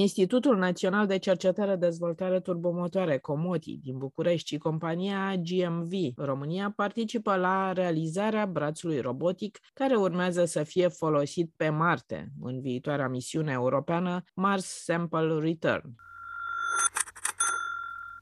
Institutul Național de Cercetare Dezvoltare Turbomotoare Comoti din București și compania GMV România participă la realizarea brațului robotic care urmează să fie folosit pe Marte în viitoarea misiune europeană Mars Sample Return.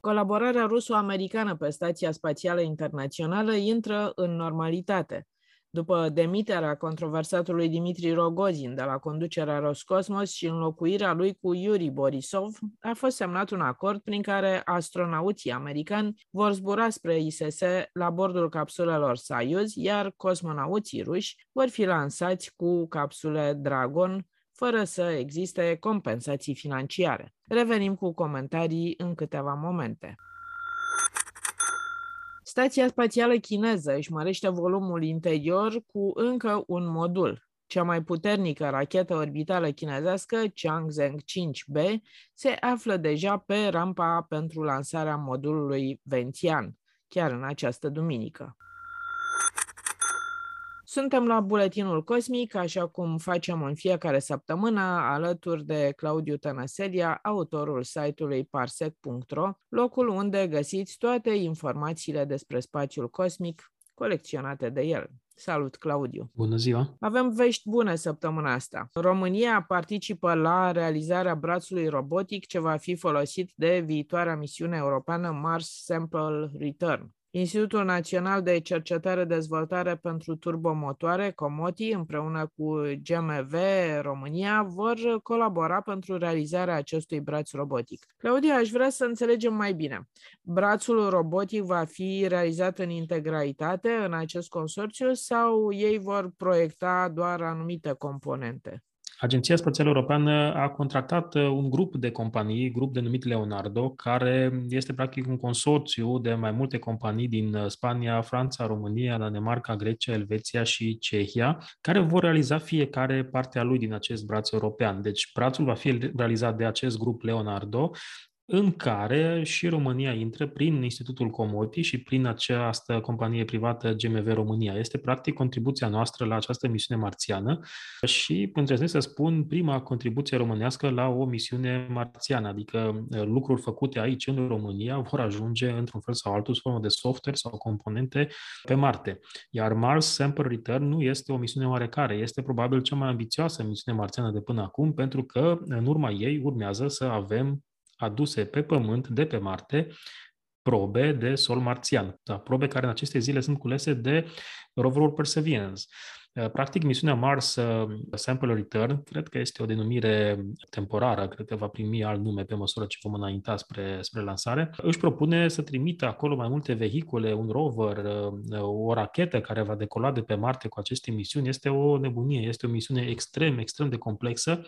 Colaborarea ruso-americană pe Stația Spațială Internațională intră în normalitate. După demiterea controversatului Dimitri Rogozin de la conducerea Roscosmos și înlocuirea lui cu Yuri Borisov, a fost semnat un acord prin care astronauții americani vor zbura spre ISS la bordul capsulelor Soyuz, iar cosmonauții ruși vor fi lansați cu capsule Dragon, fără să existe compensații financiare. Revenim cu comentarii în câteva momente. Stația spațială chineză își mărește volumul interior cu încă un modul. Cea mai puternică rachetă orbitală chinezească, Changzheng 5B, se află deja pe rampa pentru lansarea modulului Vențian, chiar în această duminică. Suntem la Buletinul Cosmic, așa cum facem în fiecare săptămână, alături de Claudiu Tănăselia, autorul site-ului parsec.ro, locul unde găsiți toate informațiile despre spațiul cosmic colecționate de el. Salut, Claudiu! Bună ziua! Avem vești bune săptămâna asta. România participă la realizarea brațului robotic ce va fi folosit de viitoarea misiune europeană Mars Sample Return. Institutul Național de Cercetare Dezvoltare pentru Turbomotoare, Comoti, împreună cu GMV România, vor colabora pentru realizarea acestui braț robotic. Claudia, aș vrea să înțelegem mai bine. Brațul robotic va fi realizat în integralitate în acest consorțiu sau ei vor proiecta doar anumite componente? Agenția Spațială Europeană a contractat uh, un grup de companii, grup denumit Leonardo, care este practic un consorțiu de mai multe companii din uh, Spania, Franța, România, Danemarca, Grecia, Elveția și Cehia, care vor realiza fiecare parte a lui din acest braț european. Deci brațul va fi realizat de acest grup Leonardo, în care și România intră prin Institutul Comoti și prin această companie privată GMV România. Este practic contribuția noastră la această misiune marțiană și îndrăznesc să spun prima contribuție românească la o misiune marțiană, adică uh, lucruri făcute aici în România vor ajunge într-un fel sau altul sub formă de software sau componente pe Marte. Iar Mars Sample Return nu este o misiune oarecare, este probabil cea mai ambițioasă misiune marțiană de până acum, pentru că în urma ei urmează să avem aduse pe Pământ de pe Marte probe de sol marțian, da, probe care în aceste zile sunt culese de roverul Perseverance. Uh, practic, misiunea Mars uh, Sample Return, cred că este o denumire temporară, cred că va primi alt nume pe măsură ce vom înainta spre, spre lansare, își propune să trimită acolo mai multe vehicule, un rover, uh, o rachetă care va decola de pe Marte cu aceste misiuni. Este o nebunie, este o misiune extrem, extrem de complexă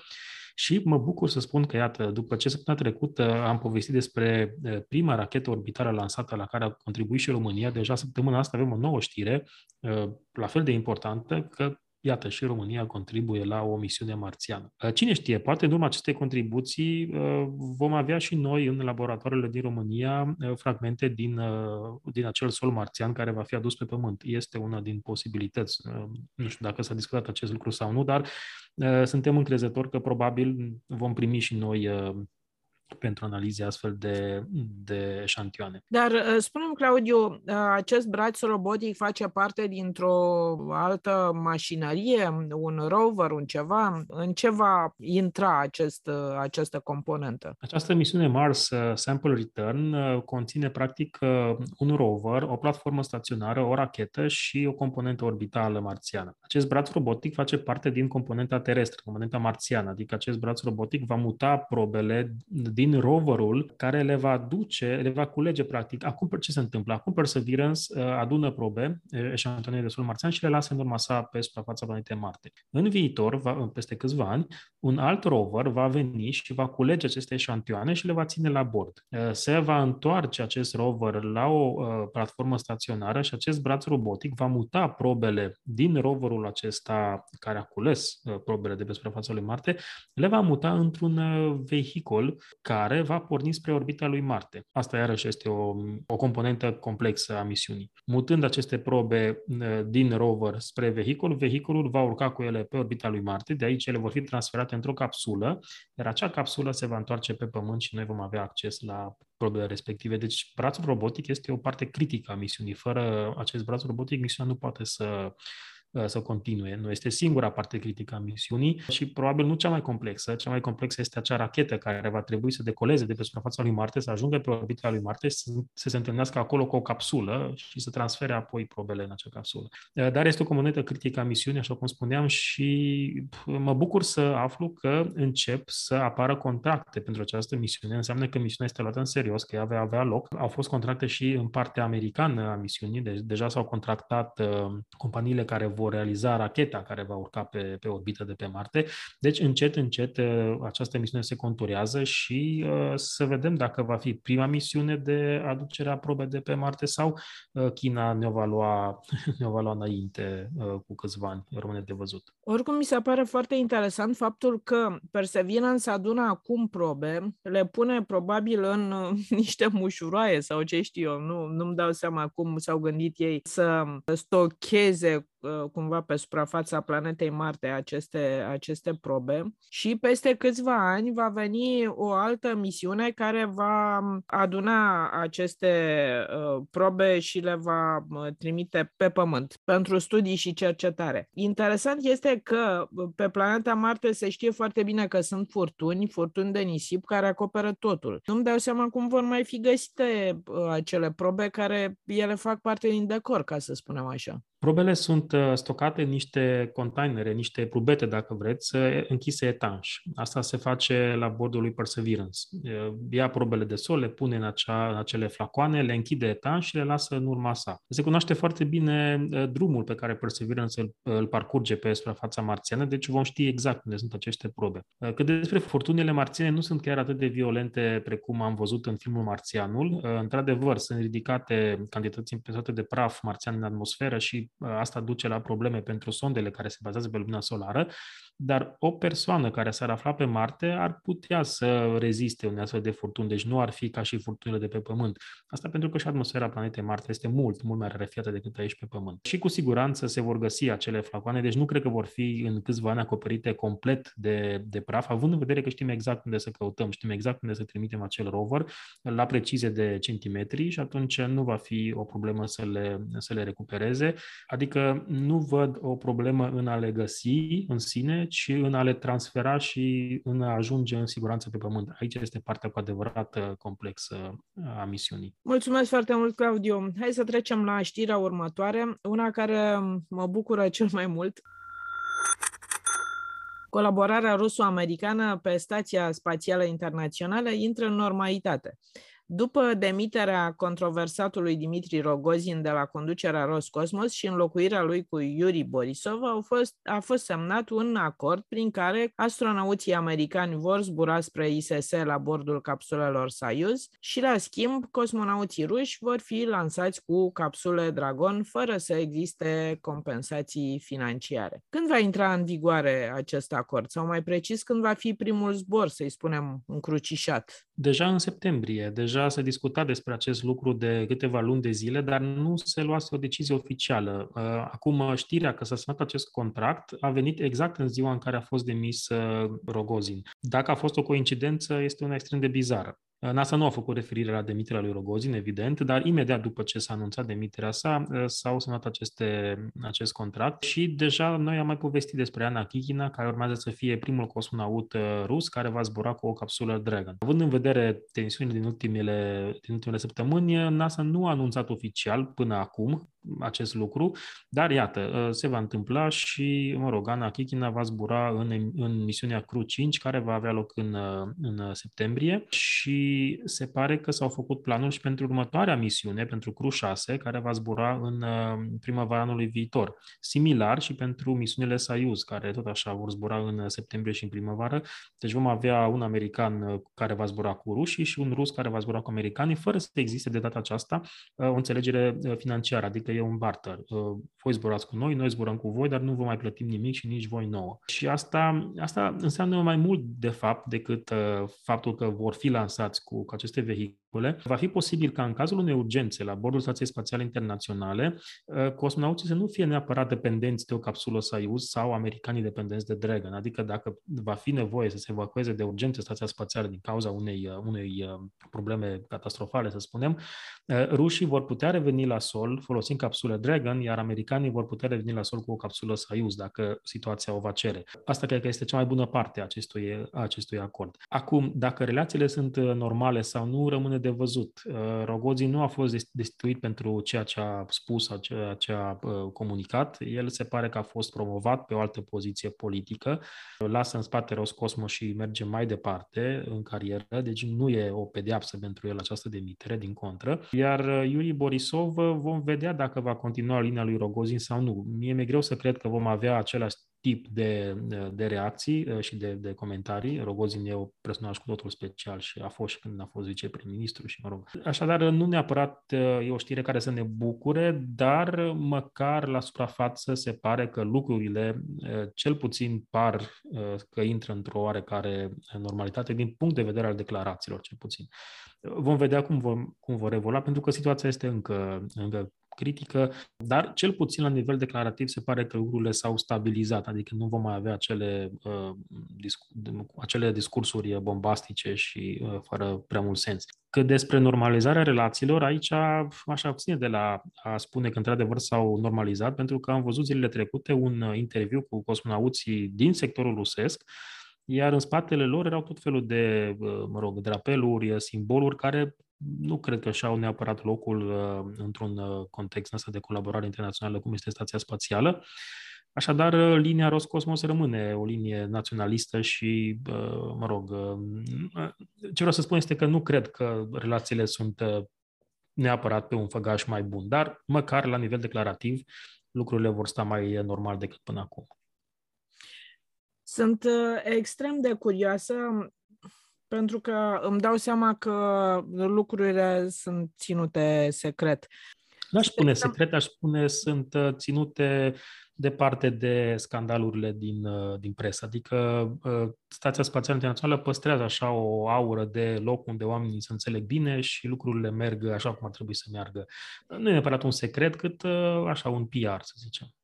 și mă bucur să spun că, iată, după ce săptămâna trecută am povestit despre prima rachetă orbitală lansată la care a contribuit și România, deja săptămâna asta avem o nouă știre, la fel de importantă, că iată, și România contribuie la o misiune marțiană. Cine știe, poate în urma acestei contribuții vom avea și noi în laboratoarele din România fragmente din, din acel sol marțian care va fi adus pe Pământ. Este una din posibilități. Nu știu dacă s-a discutat acest lucru sau nu, dar suntem încrezători că probabil vom primi și noi pentru analize astfel de, de eșantioane. Dar spunem, Claudiu, acest braț robotic face parte dintr-o altă mașinărie, un rover, un ceva? În ce va intra acest, această componentă? Această misiune Mars Sample Return conține practic un rover, o platformă staționară, o rachetă și o componentă orbitală marțiană. Acest braț robotic face parte din componenta terestră, componenta marțiană, adică acest braț robotic va muta probele din roverul care le va duce, le va culege practic. Acum ce se întâmplă? Acum Perseverance uh, adună probe, eșantionări de sol marțian și le lasă în urma sa pe suprafața planetei Marte. În viitor, va, peste câțiva ani, un alt rover va veni și va culege aceste eșantioane și le va ține la bord. Se va întoarce acest rover la o platformă staționară și acest braț robotic va muta probele din roverul acesta care a cules probele de pe suprafața lui Marte, le va muta într-un vehicul care va porni spre orbita lui Marte. Asta iarăși este o, o componentă complexă a misiunii. Mutând aceste probe din rover spre vehicul, vehiculul va urca cu ele pe orbita lui Marte, de aici ele vor fi transferate într-o capsulă, iar acea capsulă se va întoarce pe Pământ și noi vom avea acces la probele respective. Deci brațul robotic este o parte critică a misiunii. Fără acest braț robotic, misiunea nu poate să Uh, să continue. Nu este singura parte critică a misiunii și probabil nu cea mai complexă. Cea mai complexă este acea rachetă care va trebui să decoleze de pe suprafața lui Marte, să ajungă pe orbita lui Marte, să, să se întâlnească acolo cu o capsulă și să transfere apoi probele în acea capsulă. Uh, dar este o componentă critică a misiunii, așa cum spuneam, și mă bucur să aflu că încep să apară contracte pentru această misiune. Înseamnă că misiunea este luată în serios, că ea va avea loc. Au fost contracte și în partea americană a misiunii, deci deja s-au contractat uh, companiile care vor realiza racheta care va urca pe, pe orbită de pe Marte. Deci, încet, încet, uh, această misiune se conturează și uh, să vedem dacă va fi prima misiune de aducere a probe de pe Marte sau uh, China ne va lua, ne va lua înainte cu câțiva ani. Rămâne de văzut. Oricum, mi se pare foarte interesant faptul că Perseverance adună acum probe, le pune probabil în niște mușuroaie sau ce știu eu, nu, nu-mi dau seama cum s-au gândit ei să stocheze Uh, cumva pe suprafața planetei Marte aceste, aceste probe și peste câțiva ani va veni o altă misiune care va aduna aceste uh, probe și le va uh, trimite pe Pământ pentru studii și cercetare. Interesant este că pe planeta Marte se știe foarte bine că sunt furtuni, furtuni de nisip care acoperă totul. Nu-mi dau seama cum vor mai fi găsite acele probe care ele fac parte din decor, ca să spunem așa. Probele sunt uh, stocate în niște containere, niște prubete, dacă vreți, închise etanș. Asta se face la bordul lui Perseverance. Ia probele de sol, le pune în, acea, în acele flacoane, le închide etanș și le lasă în urma sa. Se cunoaște foarte bine uh, drumul pe care Perseverance îl, îl parcurge pe suprafața marțiană, deci vom ști exact unde sunt aceste probe. Uh, cât despre furtunile marțiene, nu sunt chiar atât de violente precum am văzut în filmul Marțianul. Într-adevăr, sunt ridicate cantități impresate de praf marțian în atmosferă și asta duce la probleme pentru sondele care se bazează pe lumina solară, dar o persoană care s-ar afla pe Marte ar putea să reziste unei astfel de furtuni, deci nu ar fi ca și furtunile de pe Pământ. Asta pentru că și atmosfera planetei Marte este mult, mult mai rarefiată decât aici pe Pământ. Și cu siguranță se vor găsi acele flacoane, deci nu cred că vor fi în câțiva ani acoperite complet de, de praf, având în vedere că știm exact unde să căutăm, știm exact unde să trimitem acel rover la precizie de centimetri și atunci nu va fi o problemă să le, să le recupereze. Adică nu văd o problemă în a le găsi în sine, ci în a le transfera și în a ajunge în siguranță pe pământ. Aici este partea cu adevărat uh, complexă a misiunii. Mulțumesc foarte mult, Claudiu. Hai să trecem la știrea următoare, una care mă bucură cel mai mult. Colaborarea ruso-americană pe Stația Spațială Internațională intră în normalitate. După demiterea controversatului Dimitri Rogozin de la conducerea Roscosmos și înlocuirea lui cu Yuri Borisov, au fost, a fost semnat un acord prin care astronauții americani vor zbura spre ISS la bordul capsulelor Soyuz și, la schimb, cosmonauții ruși vor fi lansați cu capsule Dragon fără să existe compensații financiare. Când va intra în vigoare acest acord? Sau mai precis, când va fi primul zbor, să-i spunem, încrucișat? Deja în septembrie, deja deja se discuta despre acest lucru de câteva luni de zile, dar nu se luase o decizie oficială. Uh, acum, știrea că s-a semnat acest contract a venit exact în ziua în care a fost demis uh, Rogozin. Dacă a fost o coincidență, este una extrem de bizară. NASA nu a făcut referire la demiterea lui Rogozin, evident, dar imediat după ce s-a anunțat demiterea sa, uh, s-au semnat aceste, acest contract și deja noi am mai povestit despre Ana Kikina, care urmează să fie primul cosmonaut uh, rus care va zbura cu o capsulă Dragon. Având în vedere tensiunile din ultimele, din ultimele săptămâni, NASA nu a anunțat oficial până acum acest lucru, dar iată, se va întâmpla și, mă rog, Ana Chichina va zbura în, în misiunea Cru 5, care va avea loc în, în septembrie și se pare că s-au făcut planuri și pentru următoarea misiune, pentru Cru 6, care va zbura în primăvara anului viitor. Similar și pentru misiunile Soyuz, care tot așa vor zbura în septembrie și în primăvară. Deci vom avea un american care va zbura cu rușii și un rus care va zbura cu americanii, fără să existe de data aceasta o înțelegere financiară, adică e un barter. Voi zburați cu noi, noi zburăm cu voi, dar nu vă mai plătim nimic și nici voi nouă. Și asta, asta înseamnă mai mult, de fapt, decât faptul că vor fi lansați cu, cu aceste vehicule. Va fi posibil ca în cazul unei urgențe la bordul Stației Spațiale Internaționale, cosmonauții să nu fie neapărat dependenți de o capsulă Soyuz sau americanii dependenți de Dragon. Adică dacă va fi nevoie să se evacueze de urgență stația spațială din cauza unei, unei probleme catastrofale, să spunem, rușii vor putea reveni la sol folosind capsule Dragon, iar americanii vor putea reveni la sol cu o capsulă Soyuz, dacă situația o va cere. Asta cred că este cea mai bună parte a acestui, a acestui acord. Acum, dacă relațiile sunt normale sau nu, rămâne de văzut. Rogozin nu a fost destituit pentru ceea ce a spus, ceea ce a comunicat. El se pare că a fost promovat pe o altă poziție politică, lasă în spate Roscosmos și merge mai departe în carieră, deci nu e o pedeapsă pentru el această demitere, din contră. Iar Yuri Borisov vom vedea dacă va continua linia lui Rogozin sau nu. Mie mi-e greu să cred că vom avea același tip de, de reacții uh, și de, de comentarii. Rogozin e un personaj cu totul special și a fost și când a fost viceprim-ministru și mă rog. Așadar, nu neapărat uh, e o știre care să ne bucure, dar măcar la suprafață se pare că lucrurile uh, cel puțin par că intră într-o oarecare normalitate din punct de vedere al declarațiilor, cel puțin. Vom vedea cum, vom, cum vor evolua, pentru că situația este încă, încă critică, dar cel puțin la nivel declarativ se pare că lucrurile s-au stabilizat, adică nu vom mai avea acele, uh, discu- acele discursuri bombastice și uh, fără prea mult sens. Cât despre normalizarea relațiilor, aici aș abține de la a spune că într-adevăr s-au normalizat, pentru că am văzut zilele trecute un interviu cu cosmonauții din sectorul rusesc, iar în spatele lor erau tot felul de, uh, mă rog, drapeluri, simboluri care nu cred că și-au neapărat locul uh, într-un uh, context ăsta de colaborare internațională cum este stația spațială. Așadar, uh, linia Roscosmos rămâne o linie naționalistă și, uh, mă rog, uh, ce vreau să spun este că nu cred că relațiile sunt uh, neapărat pe un făgaș mai bun, dar măcar la nivel declarativ lucrurile vor sta mai normal decât până acum. Sunt uh, extrem de curioasă pentru că îmi dau seama că lucrurile sunt ținute secret. Nu aș spune secret, aș spune sunt uh, ținute departe de scandalurile din, uh, din presă. Adică uh, Stația Spațială Internațională păstrează așa o aură de loc unde oamenii se înțeleg bine și lucrurile merg așa cum ar trebui să meargă. Nu e neapărat un secret, cât așa un PR, să zicem.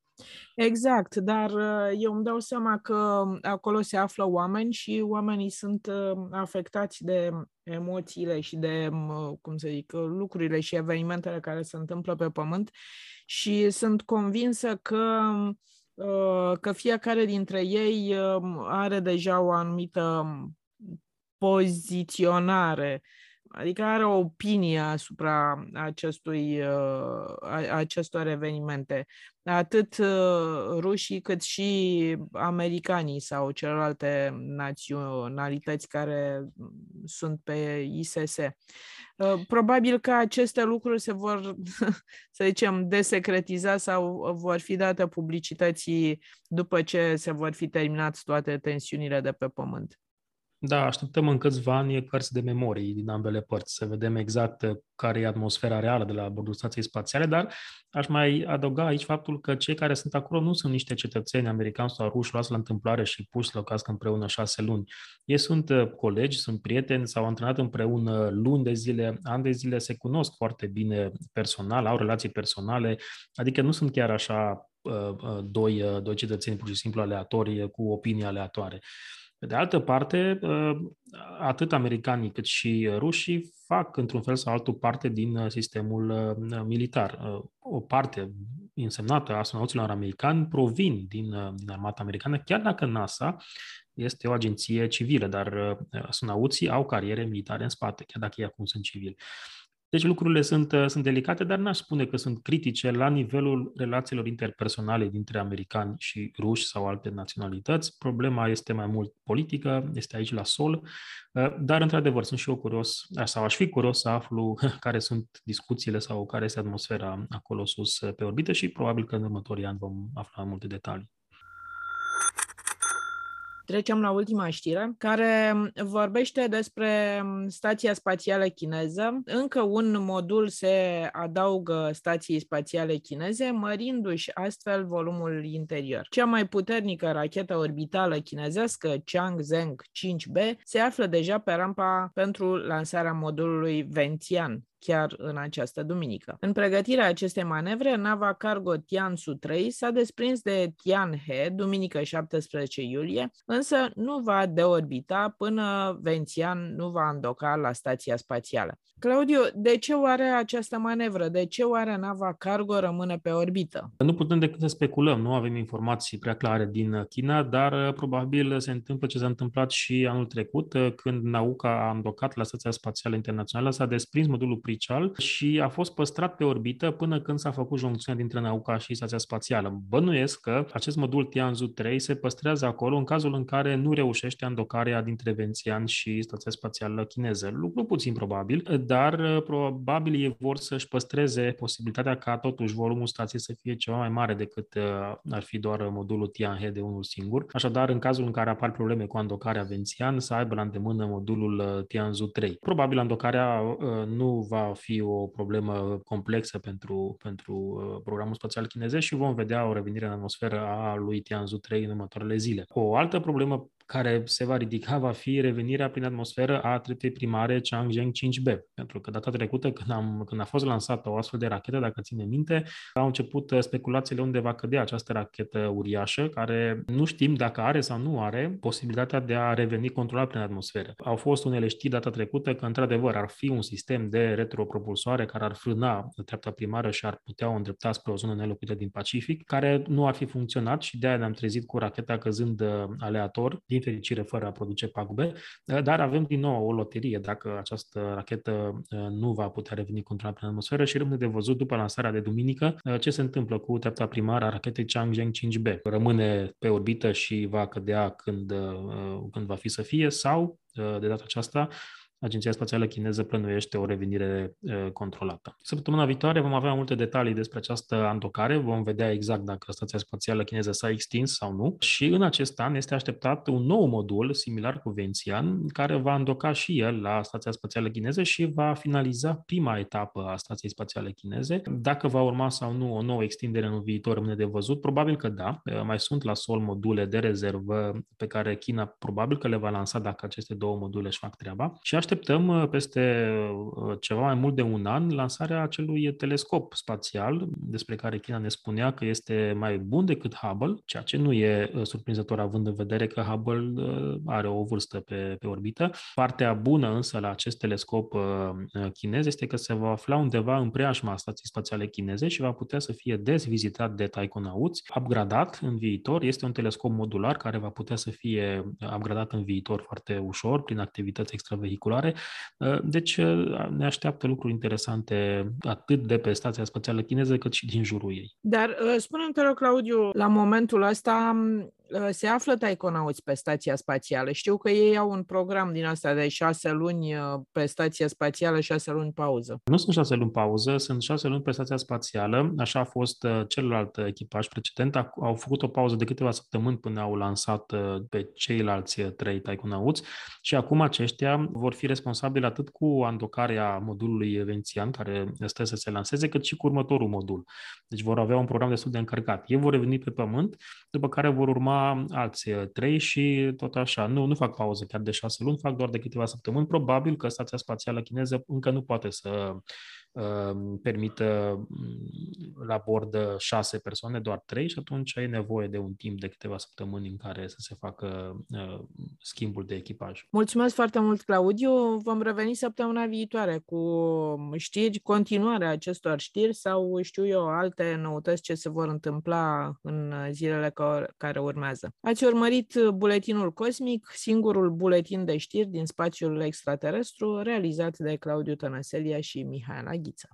Exact, dar uh, eu îmi dau seama că acolo se află oameni și oamenii sunt uh, afectați de emoțiile și de, uh, cum să zic, lucrurile și evenimentele care se întâmplă pe pământ și sunt convinsă că că fiecare dintre ei are deja o anumită poziționare adică are o opinie asupra acestui, uh, acestor evenimente. Atât uh, rușii cât și americanii sau celelalte naționalități care sunt pe ISS. Uh, probabil că aceste lucruri se vor, să zicem, desecretiza sau vor fi date publicității după ce se vor fi terminat toate tensiunile de pe pământ. Da, așteptăm în câțiva ani cărți de memorii din ambele părți, să vedem exact uh, care e atmosfera reală de la bordul stației spațiale, dar aș mai adăuga aici faptul că cei care sunt acolo nu sunt niște cetățeni americani sau ruși luați la întâmplare și puși să locască împreună șase luni. Ei sunt uh, colegi, sunt prieteni, s-au antrenat împreună luni de zile, ani de zile, se cunosc foarte bine personal, au relații personale, adică nu sunt chiar așa uh, doi, doi cetățeni pur și simplu aleatorii cu opinii aleatoare. Pe de altă parte, ă, atât americanii cât și rușii fac într-un fel sau altul parte din ă, sistemul ă, militar. O parte însemnată a astronauților americani provin din, din armata americană, chiar dacă NASA este o agenție civilă, dar astronauții au cariere militare în spate, chiar dacă ei acum sunt civili. Deci lucrurile sunt, sunt delicate, dar n-aș spune că sunt critice la nivelul relațiilor interpersonale dintre americani și ruși sau alte naționalități. Problema este mai mult politică, este aici la sol, dar într-adevăr sunt și eu curios, sau aș fi curios să aflu care sunt discuțiile sau care este atmosfera acolo sus pe orbită și probabil că în următorii ani vom afla multe detalii. Trecem la ultima știre, care vorbește despre stația spațială chineză. Încă un modul se adaugă stației spațiale chineze, mărindu-și astfel volumul interior. Cea mai puternică rachetă orbitală chinezească, Changzheng 5B, se află deja pe rampa pentru lansarea modulului Ventian, chiar în această duminică. În pregătirea acestei manevre, nava cargo Tiansu 3 s-a desprins de Tianhe, duminică 17 iulie, însă nu va deorbita până Vențian nu va îndoca la stația spațială. Claudiu, de ce oare această manevră? De ce oare nava cargo rămâne pe orbită? Nu putem decât să speculăm, nu avem informații prea clare din China, dar uh, probabil se întâmplă ce s-a întâmplat și anul trecut, uh, când Nauca a îndocat la Stația Spațială Internațională, s-a desprins modulul Prichal și a fost păstrat pe orbită până când s-a făcut joncțiunea dintre Nauca și Stația Spațială. Bănuiesc că acest modul Tianzu 3 se păstrează acolo în cazul în care nu reușește îndocarea dintre Vențian și Stația Spațială Chineză. Lucru puțin probabil, dar uh, probabil ei vor să-și păstreze posibilitatea ca totuși volumul stației să fie ceva mai mare decât uh, ar fi doar modulul Tianhe de unul singur. Așadar, în cazul în care apar probleme cu andocarea Vențian, să aibă la îndemână modulul uh, Tianzu 3. Probabil andocarea nu va fi o problemă complexă pentru, pentru programul spațial chinezesc și vom vedea o revenire în atmosferă a lui Tianzu 3 în următoarele zile. O altă problemă care se va ridica va fi revenirea prin atmosferă a treptei primare Changzheng 5B. Pentru că data trecută, când, am, când a fost lansată o astfel de rachetă, dacă ține minte, au început uh, speculațiile unde va cădea această rachetă uriașă, care nu știm dacă are sau nu are posibilitatea de a reveni controlat prin atmosferă. Au fost unele știri data trecută că, într-adevăr, ar fi un sistem de retropropulsoare care ar frâna treapta primară și ar putea o îndrepta spre o zonă nelocuită din Pacific, care nu ar fi funcționat și de aia ne-am trezit cu racheta căzând uh, aleator din fericire fără a produce pagube, eh, dar avem din nou o loterie dacă această rachetă eh, nu va putea reveni controlat prin atmosferă și rămâne de văzut după lansarea de duminică eh, ce se întâmplă cu treapta primară a rachetei Changzheng 5B. Rămâne pe orbită și va cădea când, când va fi să fie sau, de data aceasta, Agenția Spațială Chineză plănuiește o revenire controlată. Săptămâna viitoare vom avea multe detalii despre această andocare, vom vedea exact dacă Stația Spațială Chineză s-a extins sau nu și în acest an este așteptat un nou modul similar cu Vențian, care va îndoca și el la Stația Spațială Chineză și va finaliza prima etapă a Stației Spațiale Chineze. Dacă va urma sau nu o nouă extindere în viitor rămâne de văzut, probabil că da. Mai sunt la sol module de rezervă pe care China probabil că le va lansa dacă aceste două module își fac treaba și aștept așteptăm uh, peste uh, ceva mai mult de un an lansarea acelui telescop spațial despre care China ne spunea că este mai bun decât Hubble, ceea ce nu e uh, surprinzător având în vedere că Hubble are o vârstă pe, pe orbită. Partea bună însă la acest telescop chinez este că se va afla undeva în preajma stației spațiale chineze și va putea să fie des vizitat de taikonauți, upgradat în viitor. Este un telescop modular care va putea să fie upgradat în viitor foarte ușor prin activități extravehiculare Uh, deci uh, ne așteaptă lucruri interesante atât de pe Stația Spațială Chineză cât și din jurul ei. Dar uh, spune-mi, te rog, Claudiu, la momentul ăsta Uh, se află taikonauți pe stația spațială. Știu că ei au un program din asta de șase luni uh, pe stația spațială, șase luni pauză. Nu sunt șase luni pauză, sunt șase luni pe stația spațială. Așa a fost uh, celălalt echipaj precedent. Au făcut o pauză de câteva săptămâni până au lansat pe ceilalți trei taikonauți și acum aceștia vor fi responsabili atât cu andocarea modulului Vențian, care stă să se lanseze, cât și cu următorul modul. Deci vor avea un program destul de încărcat. Ei vor reveni pe Pământ, după care vor urma alți uh, trei și tot așa. Nu, nu fac pauză chiar de șase luni, fac doar de câteva săptămâni. Probabil că Stația Spațială Chineză încă nu poate să permită la bord șase persoane, doar trei și atunci ai nevoie de un timp de câteva săptămâni în care să se facă schimbul de echipaj. Mulțumesc foarte mult, Claudiu. Vom reveni săptămâna viitoare cu știri, continuarea acestor știri sau știu eu alte noutăți ce se vor întâmpla în zilele care urmează. Ați urmărit buletinul cosmic, singurul buletin de știri din spațiul extraterestru realizat de Claudiu Tănăselia și Mihaela садится.